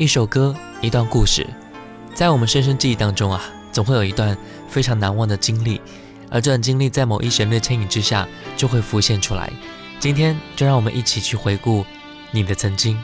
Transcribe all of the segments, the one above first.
一首歌，一段故事，在我们深深记忆当中啊，总会有一段非常难忘的经历，而这段经历在某一旋律牵引之下，就会浮现出来。今天就让我们一起去回顾你的曾经。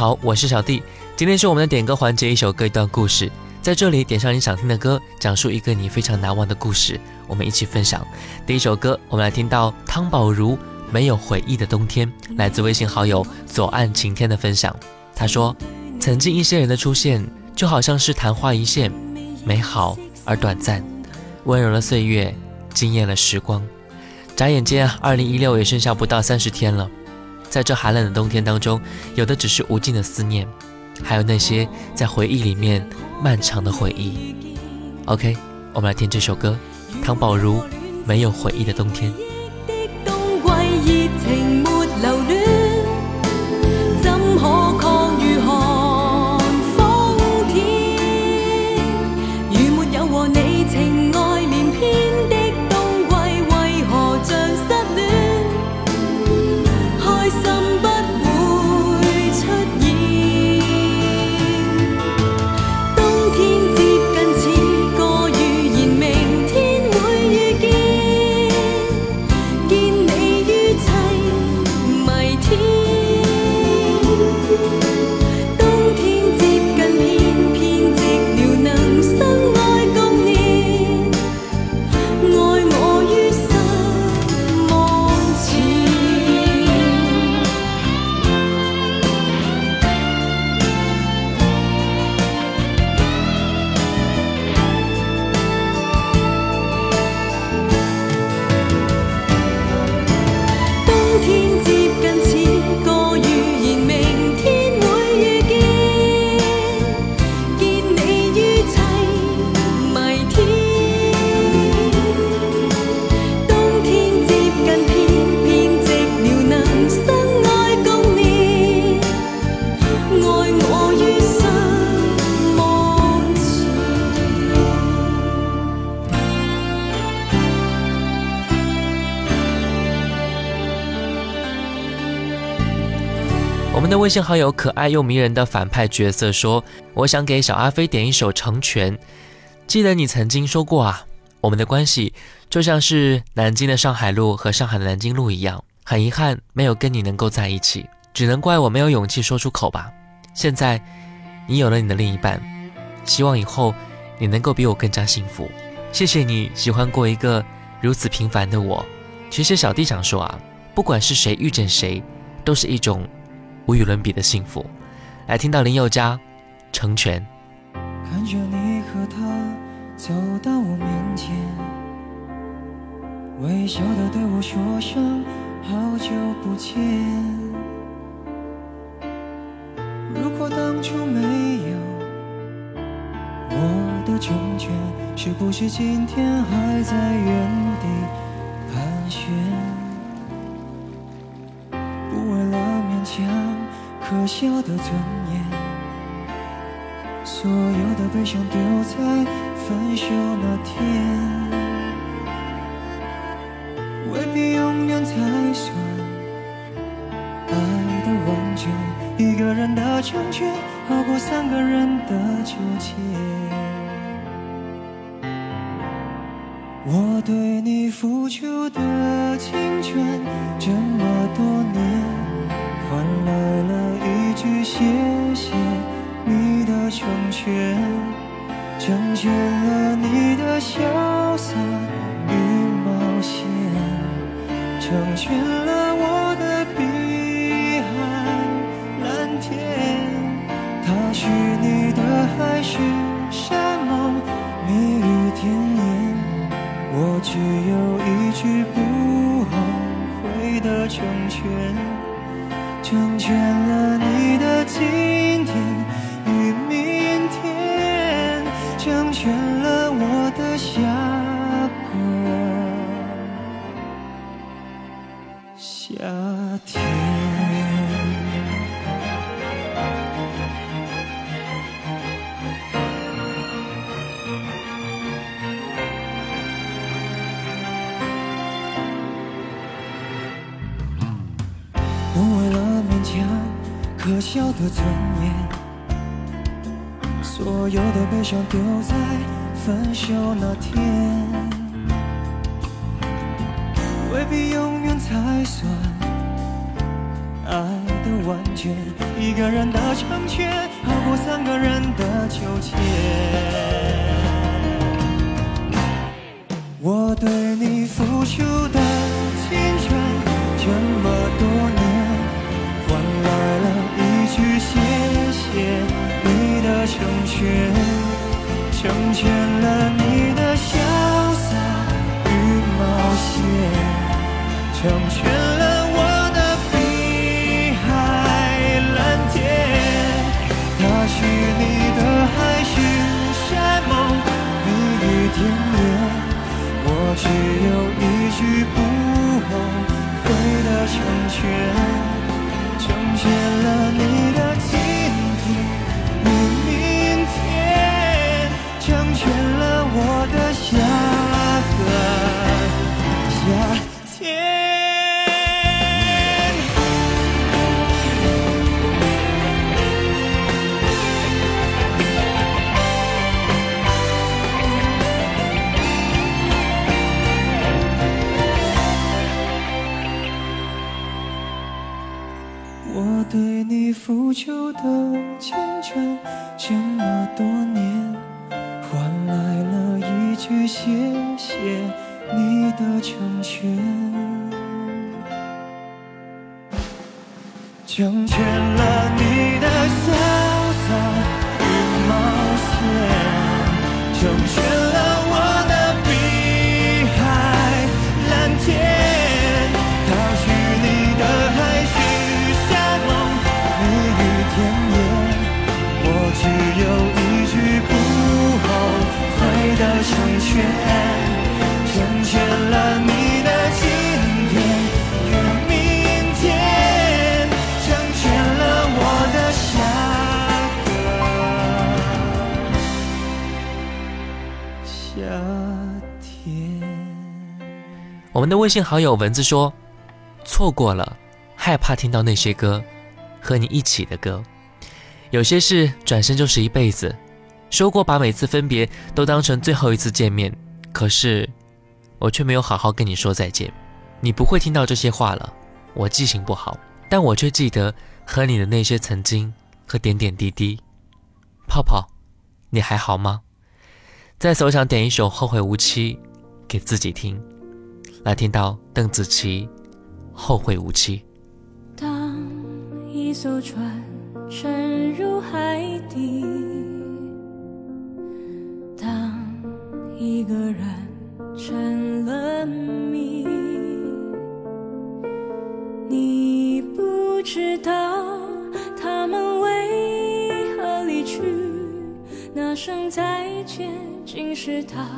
好，我是小弟。今天是我们的点歌环节，一首歌一段故事，在这里点上你想听的歌，讲述一个你非常难忘的故事，我们一起分享。第一首歌，我们来听到汤宝如《没有回忆的冬天》，来自微信好友左岸晴天的分享。他说：“曾经一些人的出现，就好像是昙花一现，美好而短暂，温柔的岁月惊艳了时光。眨眼间，二零一六也剩下不到三十天了。”在这寒冷的冬天当中，有的只是无尽的思念，还有那些在回忆里面漫长的回忆。OK，我们来听这首歌，汤宝如《没有回忆的冬天》。微信好友可爱又迷人的反派角色说：“我想给小阿飞点一首《成全》。记得你曾经说过啊，我们的关系就像是南京的上海路和上海的南京路一样。很遗憾没有跟你能够在一起，只能怪我没有勇气说出口吧。现在你有了你的另一半，希望以后你能够比我更加幸福。谢谢你喜欢过一个如此平凡的我。其实小弟想说啊，不管是谁遇见谁，都是一种。”无与伦比的幸福，来听到林宥嘉成全。看着你和他走到我面前，微笑的对我说声好久不见。如果当初没有我的成全，是不是今天还在原地盘旋？笑的尊严，所有的悲伤丢在分手那天。未必永远才算爱的完整，一个人的成全好过三个人的纠结。我对你付出的青春这么多年，换来了成全，成全了你的潇洒与冒险。成全了我的碧海蓝天，它是你的海誓山盟，蜜语甜言，我只有一句不后悔的成全，成全了可笑的尊严，所有的悲伤丢在分手那天。未必永远才算爱的完全，一个人的成全好过三个人的纠结。我对你付出的谢你的成全，成全了你的潇洒与冒险。成全了我的碧海蓝天，他许你的海誓山盟，蜜语甜言。我只有一句不后悔的成全，成全了你我对你付出的青春这么多年，换来了一句谢谢你的成全，成全了你的潇洒与冒险，成全我们的微信好友文字说：“错过了，害怕听到那些歌，和你一起的歌。有些事转身就是一辈子。说过把每次分别都当成最后一次见面，可是我却没有好好跟你说再见。你不会听到这些话了，我记性不好，但我却记得和你的那些曾经和点点滴滴。泡泡，你还好吗？在手上点一首《后会无期》给自己听。”来听到邓紫棋《后会无期》。当一艘船沉入海底，当一个人成了谜，你不知道他们为何离去，那声再见，竟是他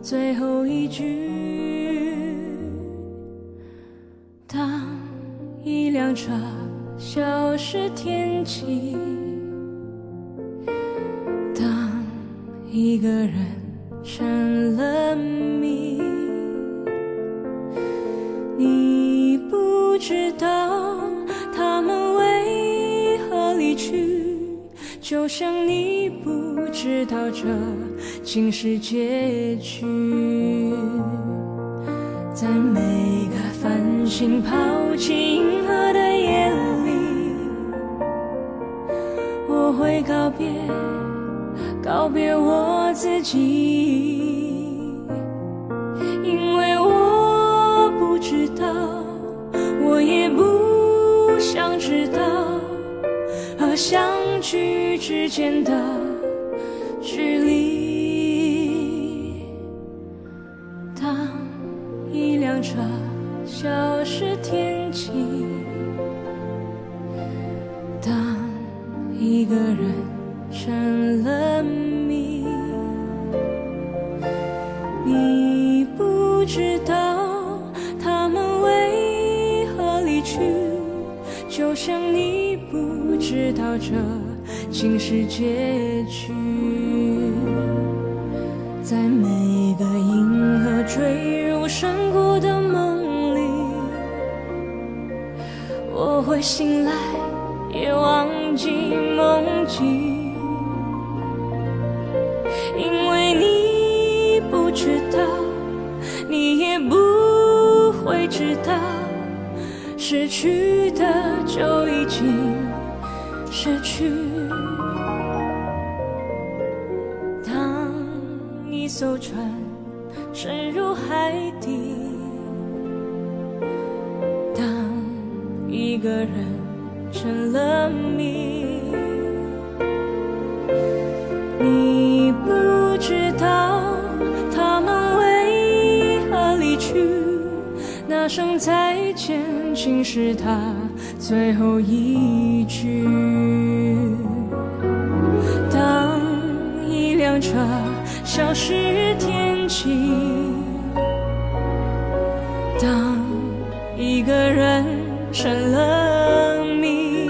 最后一句。一辆车消失天际，当一个人成了谜，你不知道他们为何离去，就像你不知道这竟是结局。在每个繁星抛弃别，告别我自己，因为我不知道，我也不想知道，和相聚之间的在每一个银河坠入山谷的梦里，我会醒来，也忘记梦境，因为你不知道，你也不会知道，失去的就已经失去。艘船沉入海底，当一个人成了谜，你不知道他们为何离去，那声再见竟是他最后一句。消失天际，当一个人成了谜，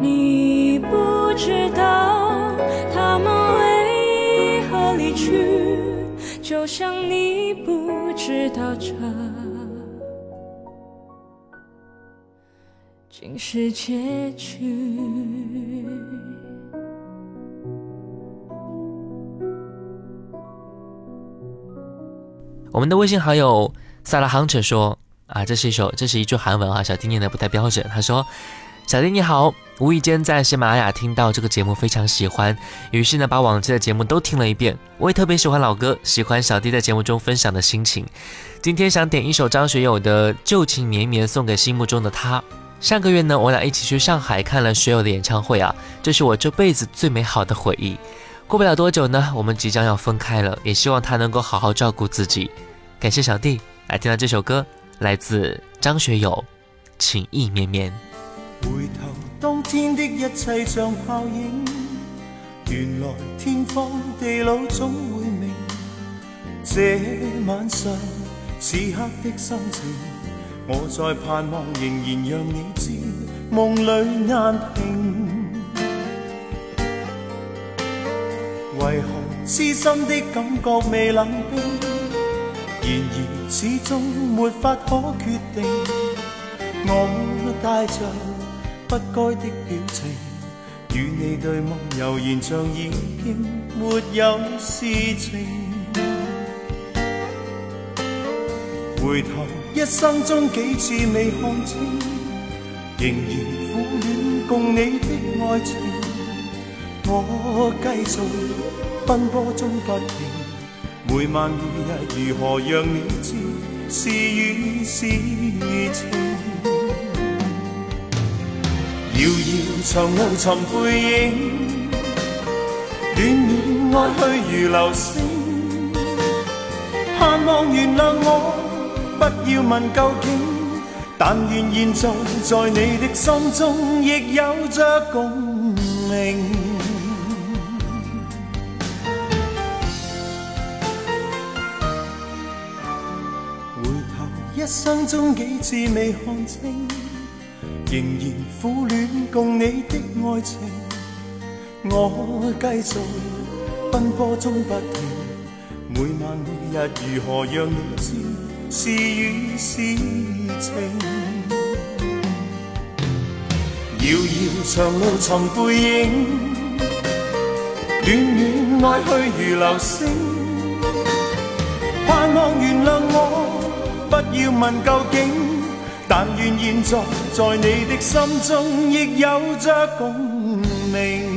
你不知道他们为何离去，就像你不知道这竟是结局。我们的微信好友萨拉 hunter 说啊，这是一首，这是一句韩文啊，小弟念的不太标准。他说：“小弟你好，无意间在喜马拉雅听到这个节目，非常喜欢，于是呢把往期的节目都听了一遍。我也特别喜欢老歌，喜欢小弟在节目中分享的心情。今天想点一首张学友的《旧情绵绵》，送给心目中的他。上个月呢，我俩一起去上海看了学友的演唱会啊，这是我这辈子最美好的回忆。过不了多久呢，我们即将要分开了，也希望他能够好好照顾自己。感谢小弟来听到这首歌，来自张学友，《情意绵绵》。回頭，當天的一切像泡影，原來天荒地老總會明。這晚上此刻的心情，我在盼望，仍然讓你知，夢裏難平。為何痴心的感覺未冷冰？然而始终没法可决定。我带着不该的表情，与你对望，悠然像已经没有事情。回头一生中几次未看清，仍然苦恋共你的爱情。我继续奔波中不停，每晚每日如何讓你知是雨是情？遙遙長路尋背影，戀戀愛去如流星，盼望原諒我，不要問究竟，但愿現在在你的心中亦有着共鳴。一生中几次未看清，仍然苦恋共你的爱情。我继续奔波中不停，每晚每日如何让你知是与是情？遥遥长路寻背影，暖暖爱去如流星，盼望原谅我，不要问究竟，但愿现在在你的心中亦有着共鸣。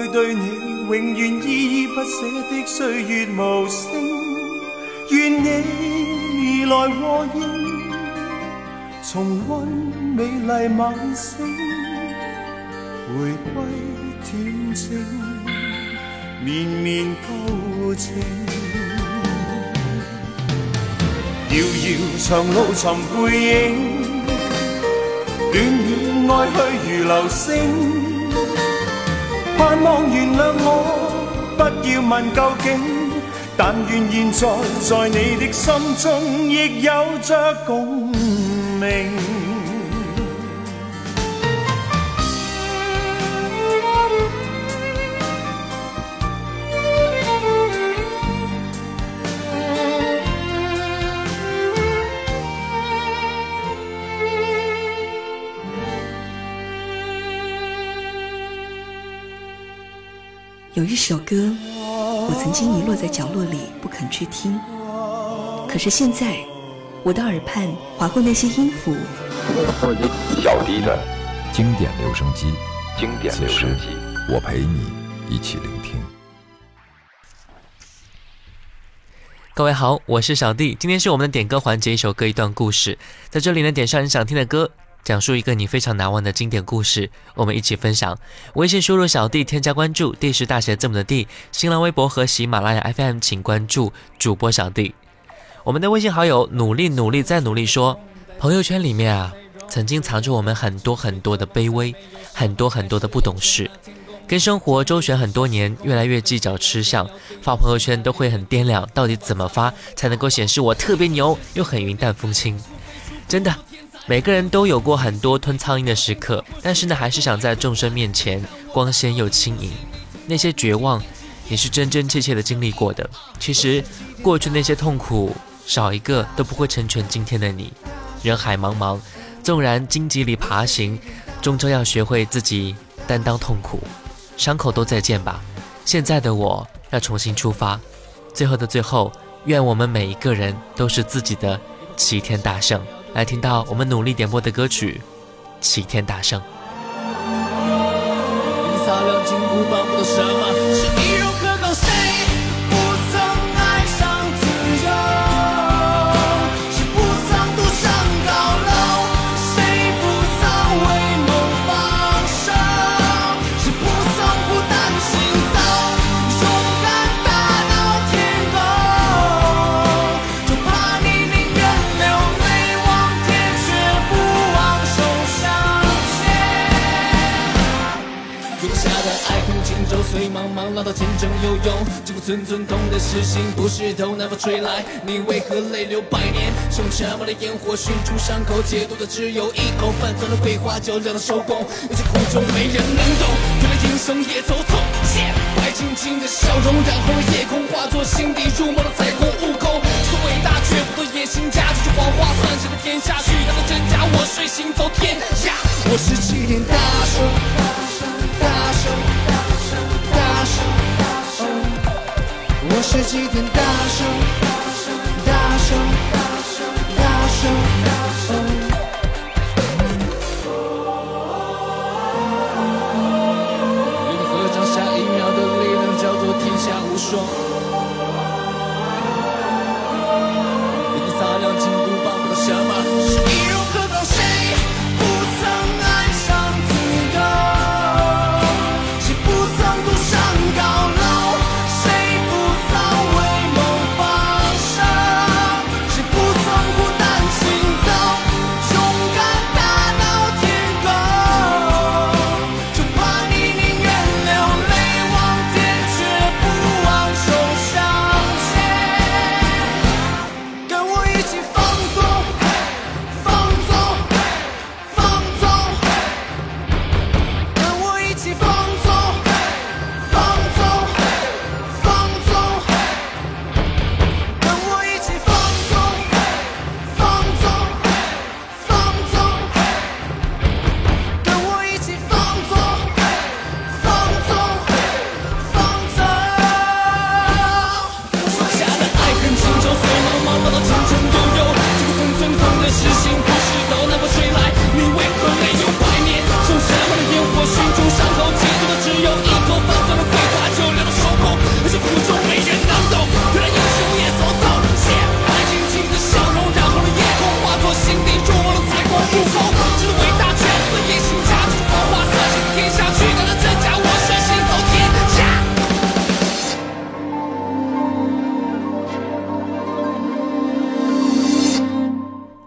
去对你永远依依不舍的岁月无声，愿你来和应，重温美丽晚星，回归恬静绵绵旧情。遥遥长路寻背影，暖暖爱去如流星。盼望原谅我，不要问究竟，但愿现在在你的心中亦有着共鸣。有一首歌，我曾经遗落在角落里不肯去听，可是现在，我的耳畔划过那些音符。小弟的经典留声机，经典留声机，我陪你一起聆听。各位好，我是小弟，今天是我们的点歌环节，一首歌一段故事，在这里呢，点上你想听的歌。讲述一个你非常难忘的经典故事，我们一起分享。微信输入小弟添加关注，D 是大写字母的 D。新浪微博和喜马拉雅 FM 请关注主播小弟。我们的微信好友努力努力再努力说，朋友圈里面啊，曾经藏着我们很多很多的卑微，很多很多的不懂事，跟生活周旋很多年，越来越计较吃相，发朋友圈都会很掂量，到底怎么发才能够显示我特别牛，又很云淡风轻，真的。每个人都有过很多吞苍蝇的时刻，但是呢，还是想在众生面前光鲜又轻盈。那些绝望，你是真真切切的经历过的。其实，过去那些痛苦，少一个都不会成全今天的你。人海茫茫，纵然荆棘里爬行，终究要学会自己担当痛苦。伤口都再见吧，现在的我要重新出发。最后的最后，愿我们每一个人都是自己的齐天大圣。来听到我们努力点播的歌曲《齐天大圣》。浪涛千程游泳，只顾寸寸痛的是心，不是头。南风吹来，你为何泪流百年？用沉默的烟火熏出伤口，解毒的只有一口。泛黄的桂花酒让它收工，有些苦衷没人能懂。原来英雄也走错，白晶晶的笑容染红了夜空，化作心底入梦的彩虹。悟空是伟大，却不做野心家。这句谎话算谁的天下？虚假的真假，我睡行走天下。我是齐天大圣，这几天，大声，大声，大声，大声，大声，大声。与，下一秒的力量叫做天下无双。与擦亮金箍棒，管他什。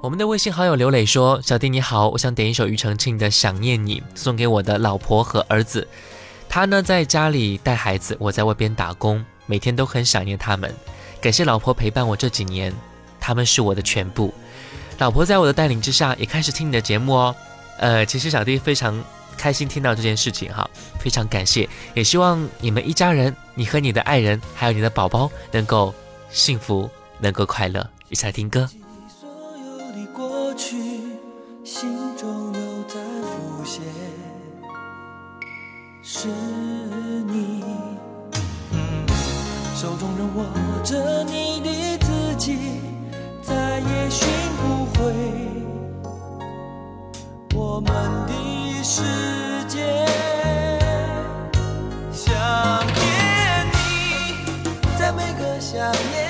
我们的微信好友刘磊说：“小弟你好，我想点一首庾澄庆的《想念你》，送给我的老婆和儿子。他呢在家里带孩子，我在外边打工，每天都很想念他们。感谢老婆陪伴我这几年，他们是我的全部。老婆在我的带领之下也开始听你的节目哦。呃，其实小弟非常开心听到这件事情哈，非常感谢，也希望你们一家人，你和你的爱人，还有你的宝宝能够幸福，能够快乐。一起来听歌。”去，心中又在浮现，是你，手中仍握着你的字迹，再也寻不回我们的世界。想念你，在每个想念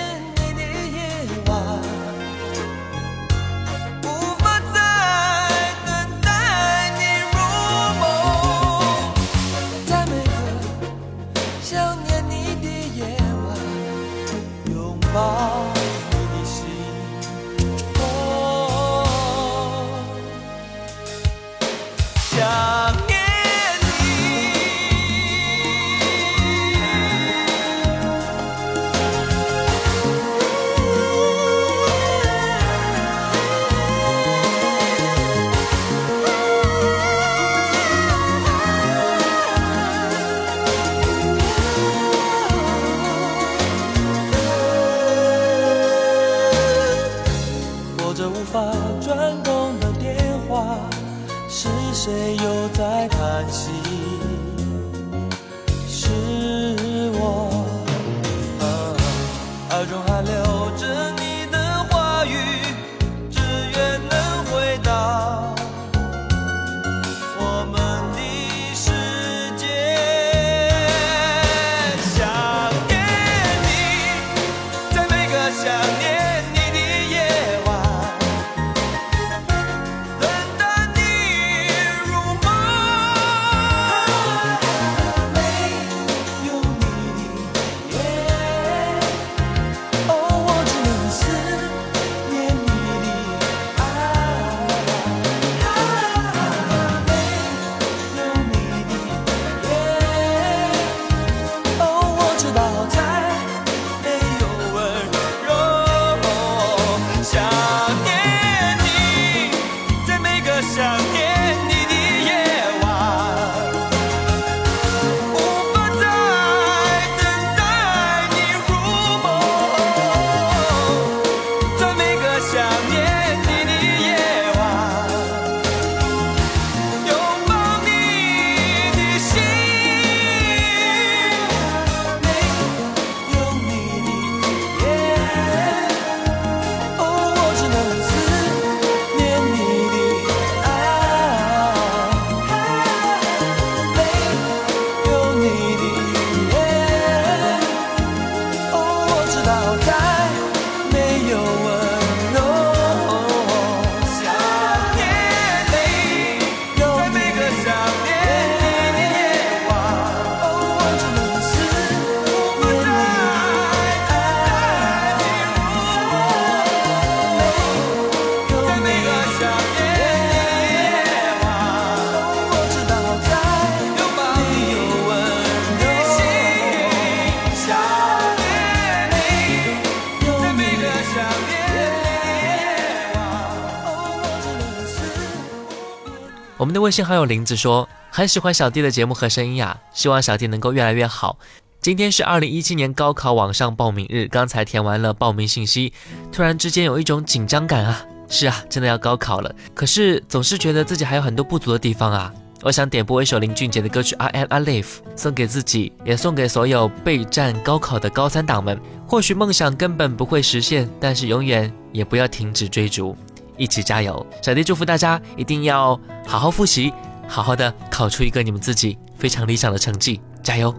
的微信好友林子说，很喜欢小弟的节目和声音呀，希望小弟能够越来越好。今天是二零一七年高考网上报名日，刚才填完了报名信息，突然之间有一种紧张感啊！是啊，真的要高考了，可是总是觉得自己还有很多不足的地方啊。我想点播一首林俊杰的歌曲《I Am Alive》，送给自己，也送给所有备战高考的高三党们。或许梦想根本不会实现，但是永远也不要停止追逐，一起加油！小弟祝福大家一定要好好复习，好好的考出一个你们自己非常理想的成绩，加油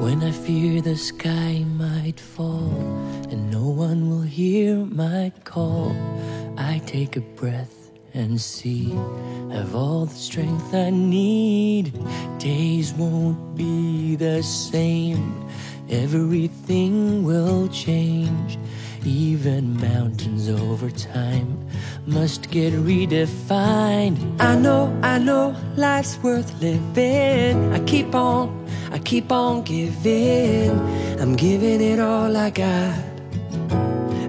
！When I fear the sky might fall and no one will hear my call, I take a breath and see have all the strength I need. Days won't be the same, everything will change. Even mountains over time must get redefined. I know, I know life's worth living. I keep on, I keep on giving. I'm giving it all I got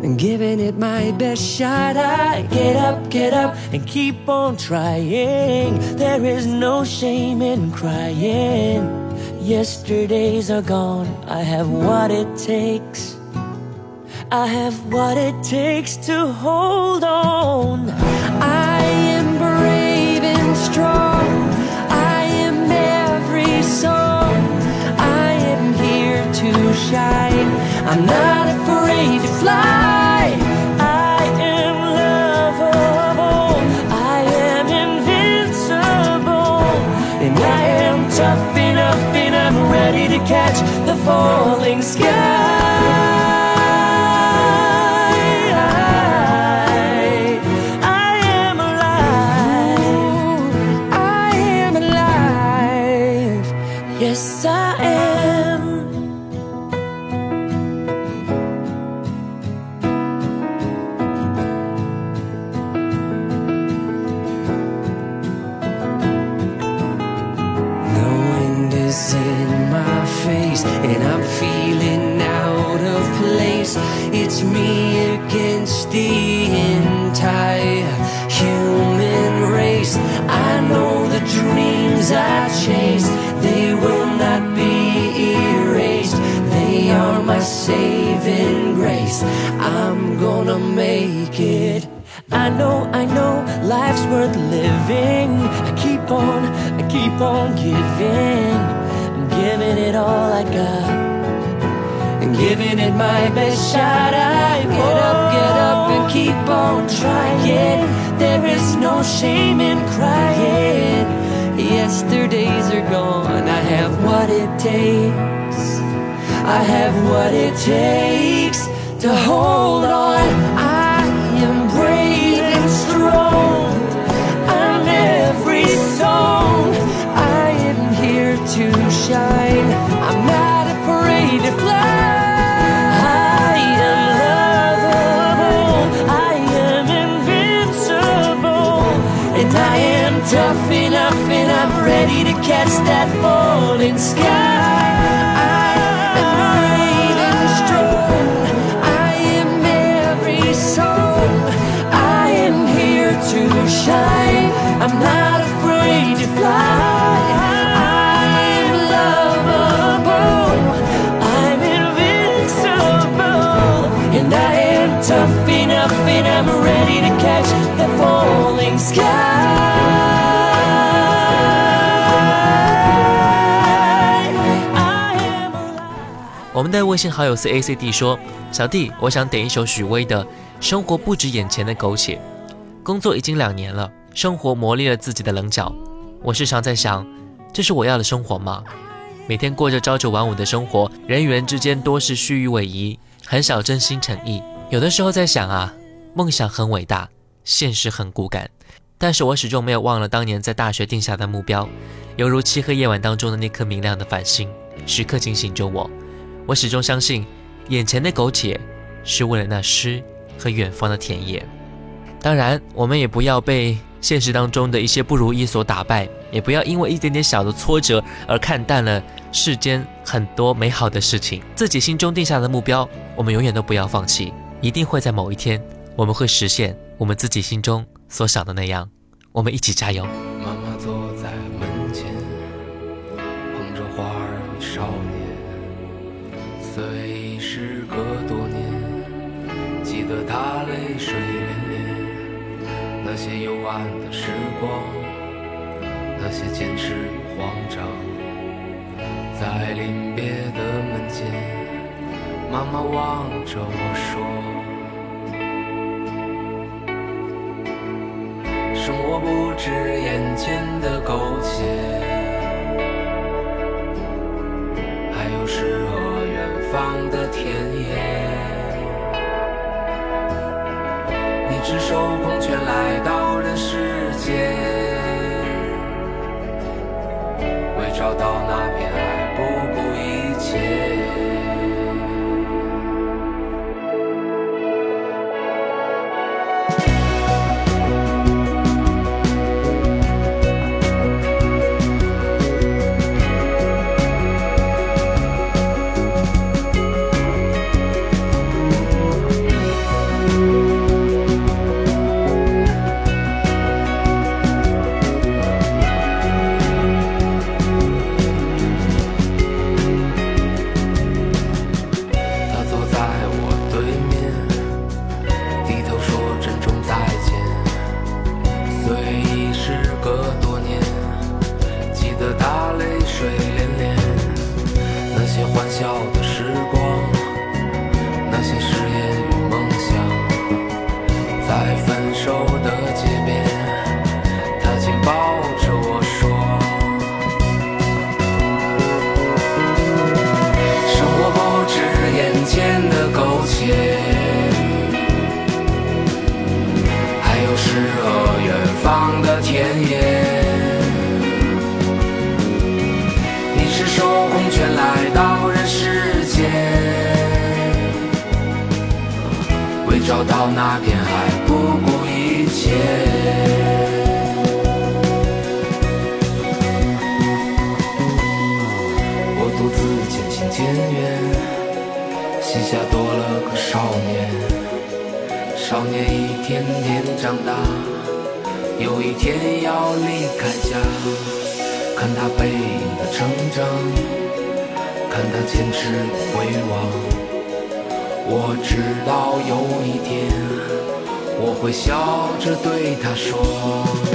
and giving it my best shot. I get up, get up, and keep on trying. There is no shame in crying. Yesterdays are gone, I have what it takes. I have what it takes to hold on. I am brave and strong. I am every song. I am here to shine. I'm not afraid to fly. I am lovable. I am invincible. And I am tough enough and I'm ready to catch the falling sky. Chased, they will not be erased. They are my saving grace. I'm gonna make it. I know, I know, life's worth living. I keep on, I keep on giving. I'm giving it all I got. And giving it my best shot. I get up, get up, and keep on trying. There is no shame in crying. Yesterdays are gone. I have what it takes. I have what it takes to hold on. I am brave and strong. I'm every song. I am here to shine. Am a radiant drum I am every soul, I am here to shine. I'm not afraid to fly. I'm lovable. I'm invincible. And I am tough enough and I'm ready to catch the falling sky. 我们的微信好友 C A C D 说：“小弟，我想点一首许巍的《生活不止眼前的苟且》。工作已经两年了，生活磨砺了自己的棱角。我时常在想，这是我要的生活吗？每天过着朝九晚五的生活，人与人之间多是虚与委蛇，很少真心诚意。有的时候在想啊，梦想很伟大，现实很骨感。但是我始终没有忘了当年在大学定下的目标，犹如漆黑夜晚当中的那颗明亮的繁星，时刻警醒着我。我始终相信，眼前的苟且是为了那诗和远方的田野。当然，我们也不要被现实当中的一些不如意所打败，也不要因为一点点小的挫折而看淡了世间很多美好的事情。自己心中定下的目标，我们永远都不要放弃，一定会在某一天，我们会实现我们自己心中所想的那样。我们一起加油！得他泪水涟涟，那些幽暗的时光，那些坚持与慌张，在临别的门前，妈妈望着我说。生活不止眼前的苟且，还有诗和远方的田野。赤手空拳来到人世间，为找到那片爱。看他背影的成长，看他坚持回望。我知道有一天，我会笑着对他说。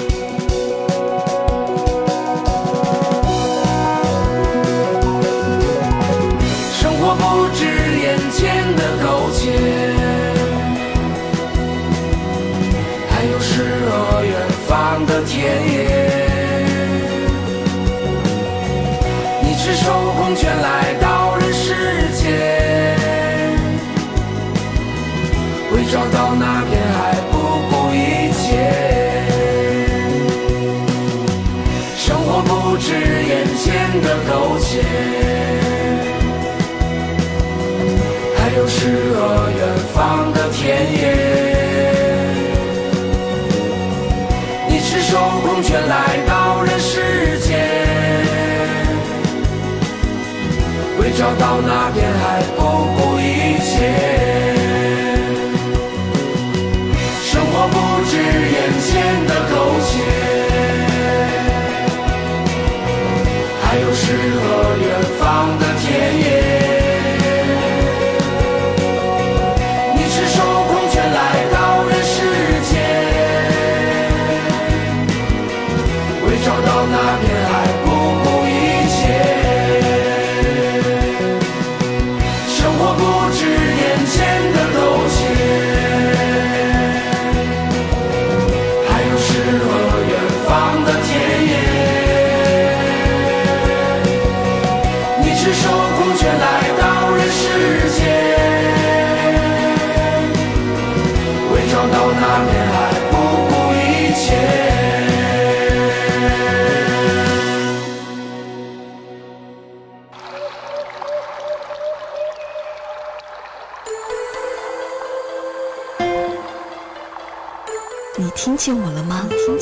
田野。你赤手空拳来到人世间，为找到那片海不顾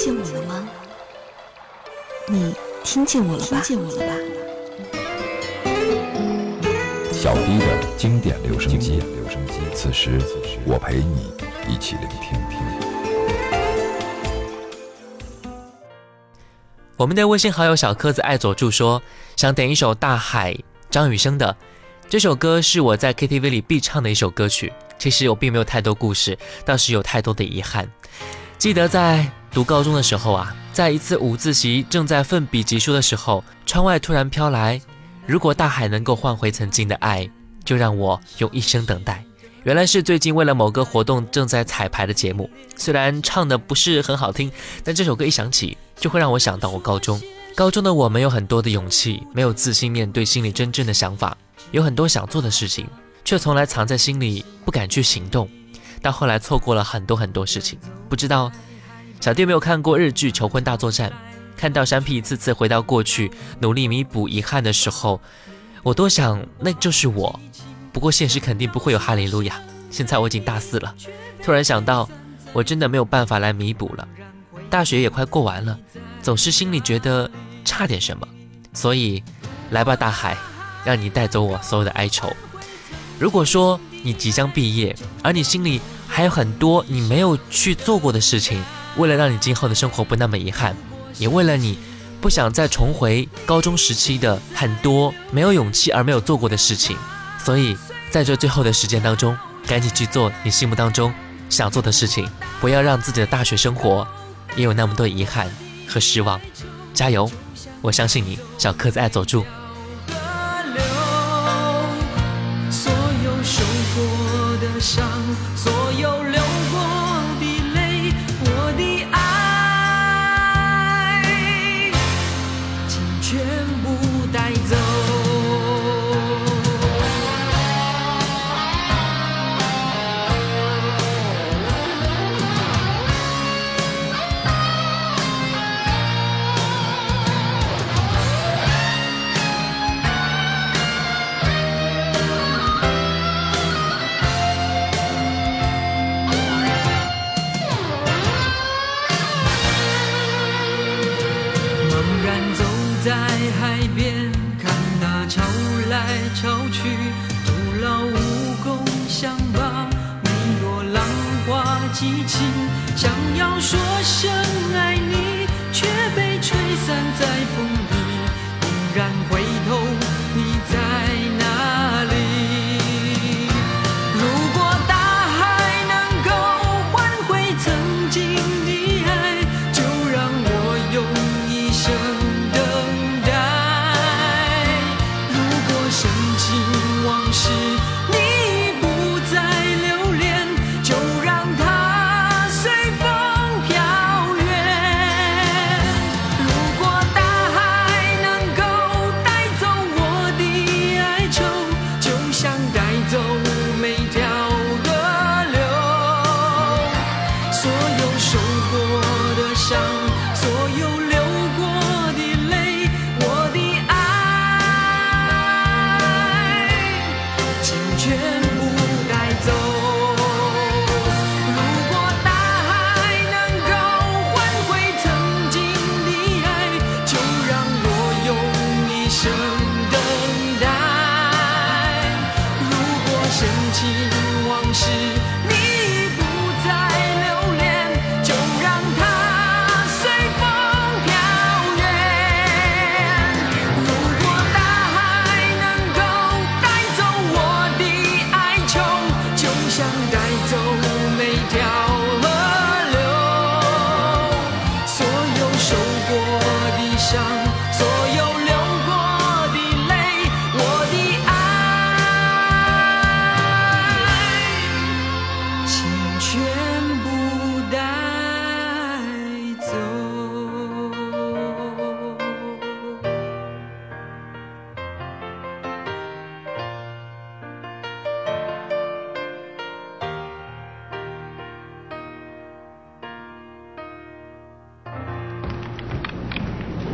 见我了吗？你听见我了吧？听见我了吧？小 D 的经典留声机，留声机。此时，我陪你一起聆听。我们的微信好友小柯子爱佐助说，想点一首《大海》张雨生的《这首歌是我在 KTV 里必唱的一首歌曲。其实我并没有太多故事，倒是有太多的遗憾。记得在读高中的时候啊，在一次午自习正在奋笔疾书的时候，窗外突然飘来：“如果大海能够换回曾经的爱，就让我用一生等待。”原来是最近为了某个活动正在彩排的节目。虽然唱的不是很好听，但这首歌一响起，就会让我想到我高中。高中的我们有很多的勇气，没有自信面对心里真正的想法，有很多想做的事情。却从来藏在心里，不敢去行动，到后来错过了很多很多事情。不知道小弟没有看过日剧《求婚大作战》，看到山 P 一次次回到过去，努力弥补遗憾的时候，我多想那就是我。不过现实肯定不会有哈利路亚。现在我已经大四了，突然想到，我真的没有办法来弥补了。大学也快过完了，总是心里觉得差点什么，所以来吧，大海，让你带走我所有的哀愁。如果说你即将毕业，而你心里还有很多你没有去做过的事情，为了让你今后的生活不那么遗憾，也为了你不想再重回高中时期的很多没有勇气而没有做过的事情，所以在这最后的时间当中，赶紧去做你心目当中想做的事情，不要让自己的大学生活也有那么多遗憾和失望。加油，我相信你，小柯子爱走住。说声爱你，却被吹散在风里。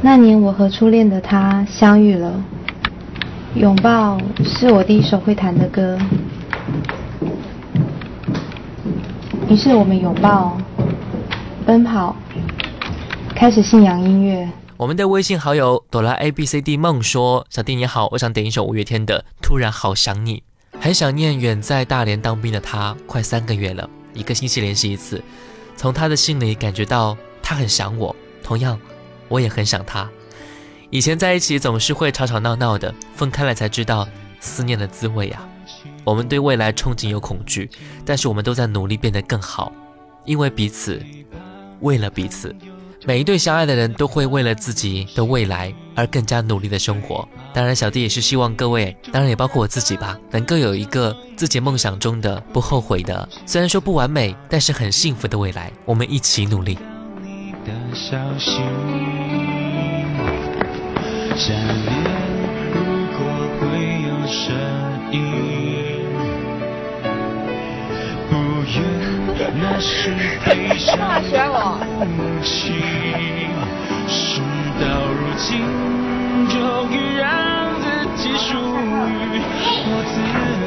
那年我和初恋的他相遇了，拥抱是我第一首会弹的歌，于是我们拥抱、奔跑，开始信仰音乐。我们的微信好友哆啦 A B C D 梦说：“小弟你好，我想点一首五月天的《突然好想你》，很想念远在大连当兵的他，快三个月了，一个星期联系一次，从他的信里感觉到他很想我，同样。”我也很想他，以前在一起总是会吵吵闹闹的，分开了才知道思念的滋味啊。我们对未来憧憬有恐惧，但是我们都在努力变得更好，因为彼此，为了彼此。每一对相爱的人都会为了自己的未来而更加努力的生活。当然，小弟也是希望各位，当然也包括我自己吧，能够有一个自己梦想中的不后悔的，虽然说不完美，但是很幸福的未来。我们一起努力。下面如果会有声音，不愿那是悲伤。的母亲。事到如今，终于让自己属于我自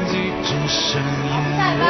己，只剩眼泪，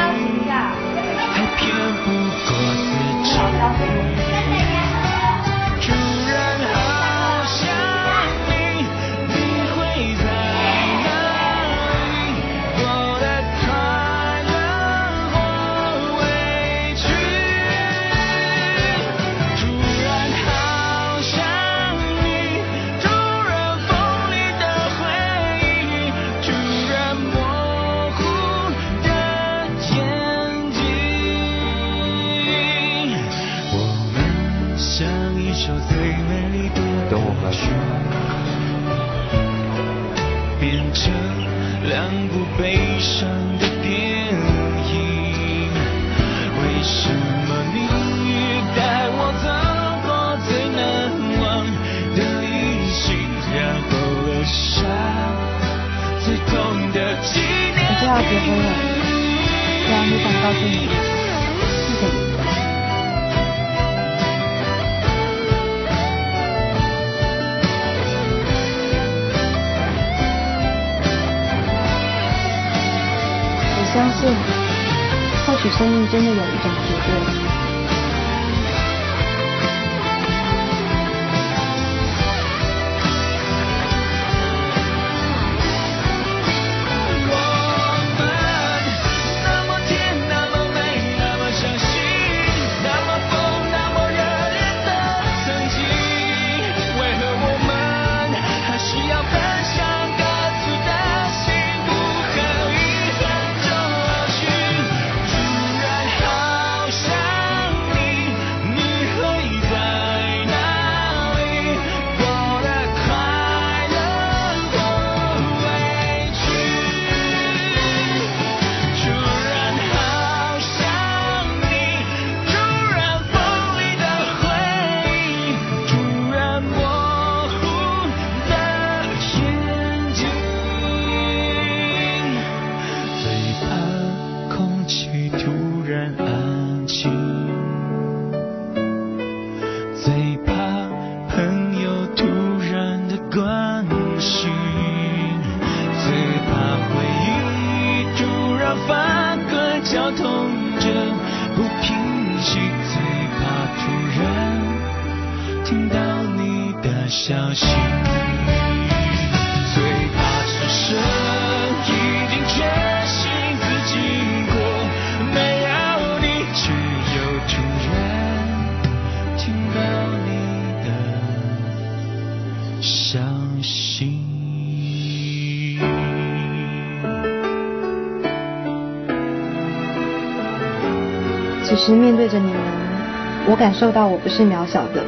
我感受到我不是渺小的。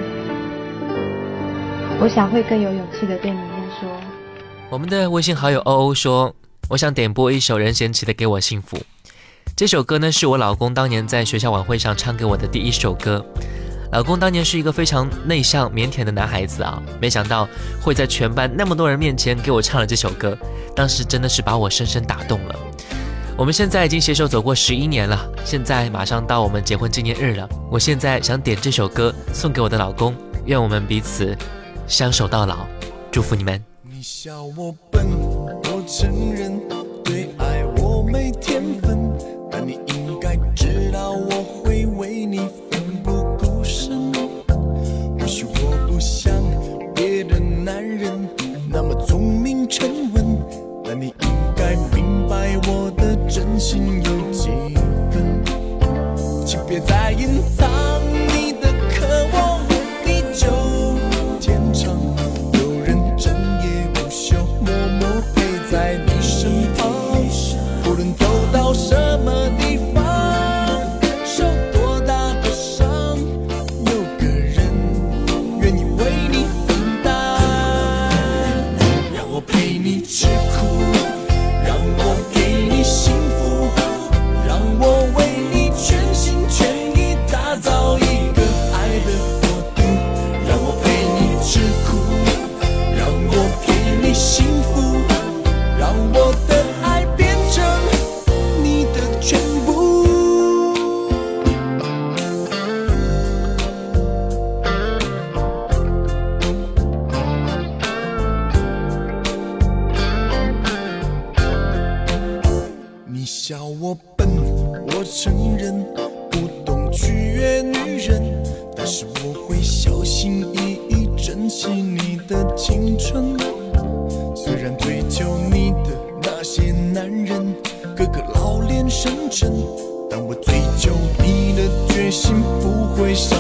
我想会更有勇气的对你们说，我们的微信好友欧欧说：“我想点播一首任贤齐的《给我幸福》。这首歌呢，是我老公当年在学校晚会上唱给我的第一首歌。老公当年是一个非常内向腼腆的男孩子啊，没想到会在全班那么多人面前给我唱了这首歌，当时真的是把我深深打动了。我们现在已经携手走过十一年了，现在马上到我们结婚纪念日了。我现在想点这首歌送给我的老公，愿我们彼此相守到老，祝福你们。你笑我笨，我承认，对爱我没天，别再隐藏。惜你的青春。虽然追求你的那些男人个个老练深沉，但我追求你的决心不会少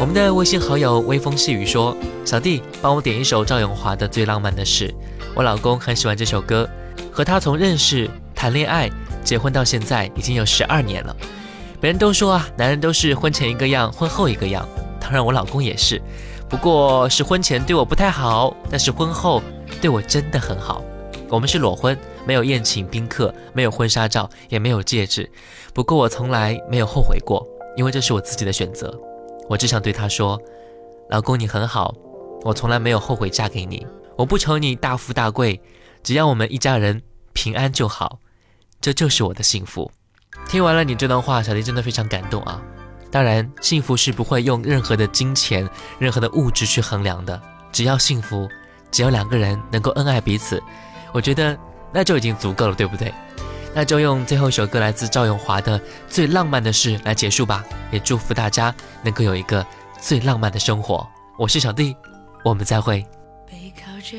我们的微信好友微风细雨说：“小弟，帮我点一首赵咏华的《最浪漫的事》，我老公很喜欢这首歌，和他从认识、谈恋爱、结婚到现在已经有十二年了。别人都说啊，男人都是婚前一个样，婚后一个样，当然我老公也是，不过是婚前对我不太好，但是婚后对我真的很好。我们是裸婚，没有宴请宾客，没有婚纱照，也没有戒指。不过我从来没有后悔过，因为这是我自己的选择。我只想对他说：“老公，你很好，我从来没有后悔嫁给你。我不求你大富大贵，只要我们一家人平安就好，这就是我的幸福。”听完了你这段话，小弟真的非常感动啊！当然，幸福是不会用任何的金钱、任何的物质去衡量的，只要幸福，只要两个人能够恩爱彼此，我觉得那就已经足够了，对不对？那就用最后一首歌来自赵咏华的《最浪漫的事》来结束吧，也祝福大家能够有一个最浪漫的生活。我是小弟，我们再会。背靠着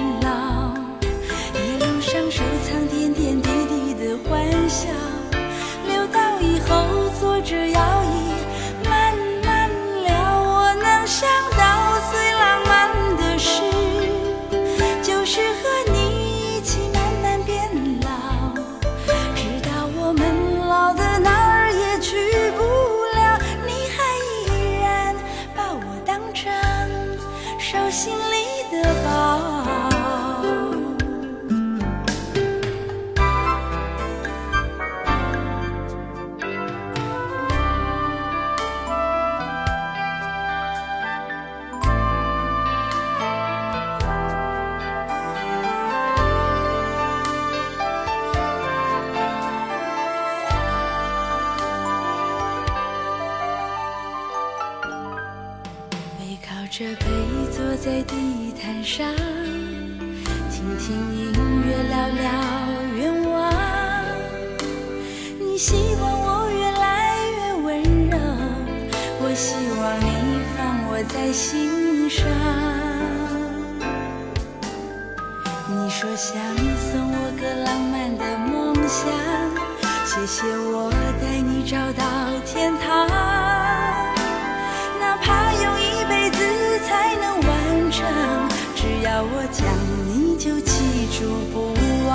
住不忘。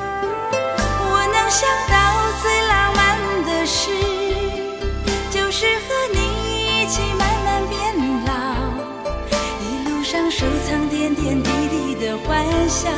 我能想到最浪漫的事，就是和你一起慢慢变老，一路上收藏点点滴滴的欢笑。